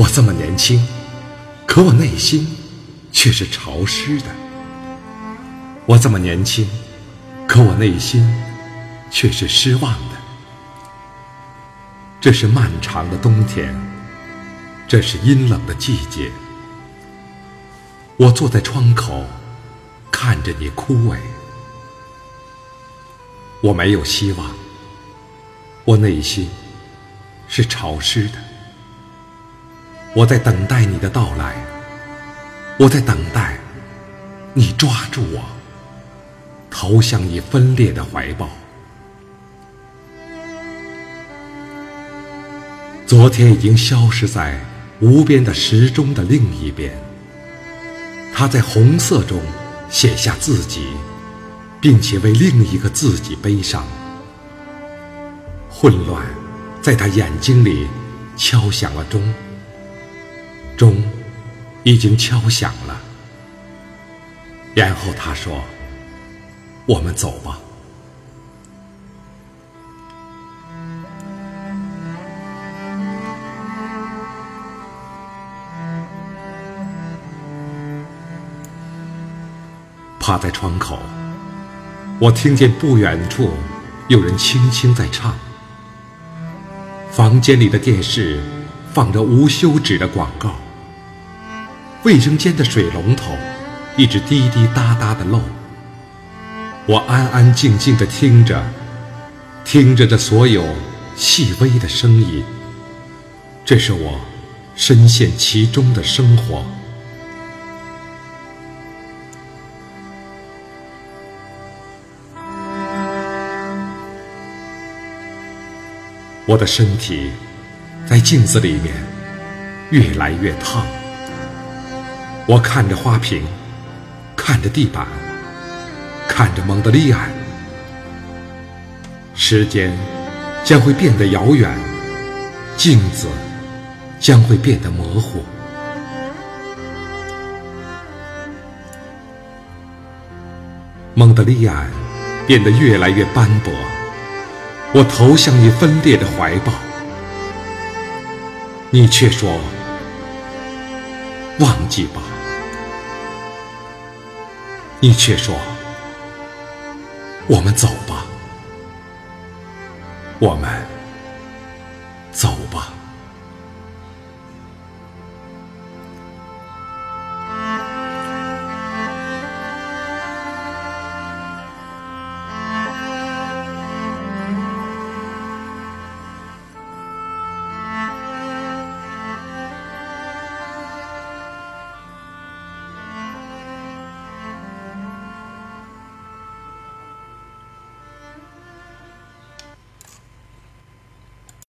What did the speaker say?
我这么年轻，可我内心却是潮湿的。我这么年轻，可我内心却是失望的。这是漫长的冬天，这是阴冷的季节。我坐在窗口，看着你枯萎。我没有希望，我内心是潮湿的。我在等待你的到来，我在等待你抓住我，投向你分裂的怀抱。昨天已经消失在无边的时钟的另一边，他在红色中写下自己，并且为另一个自己悲伤。混乱在他眼睛里敲响了钟，钟已经敲响了。然后他说：“我们走吧。”趴在窗口，我听见不远处有人轻轻在唱。房间里的电视放着无休止的广告，卫生间的水龙头一直滴滴答答的漏。我安安静静的听着，听着这所有细微的声音，这是我深陷其中的生活。我的身体在镜子里面越来越烫。我看着花瓶，看着地板，看着蒙德利安。时间将会变得遥远，镜子将会变得模糊。蒙德利安变得越来越斑驳。我投向你分裂的怀抱，你却说：“忘记吧。”你却说：“我们走吧。”我们。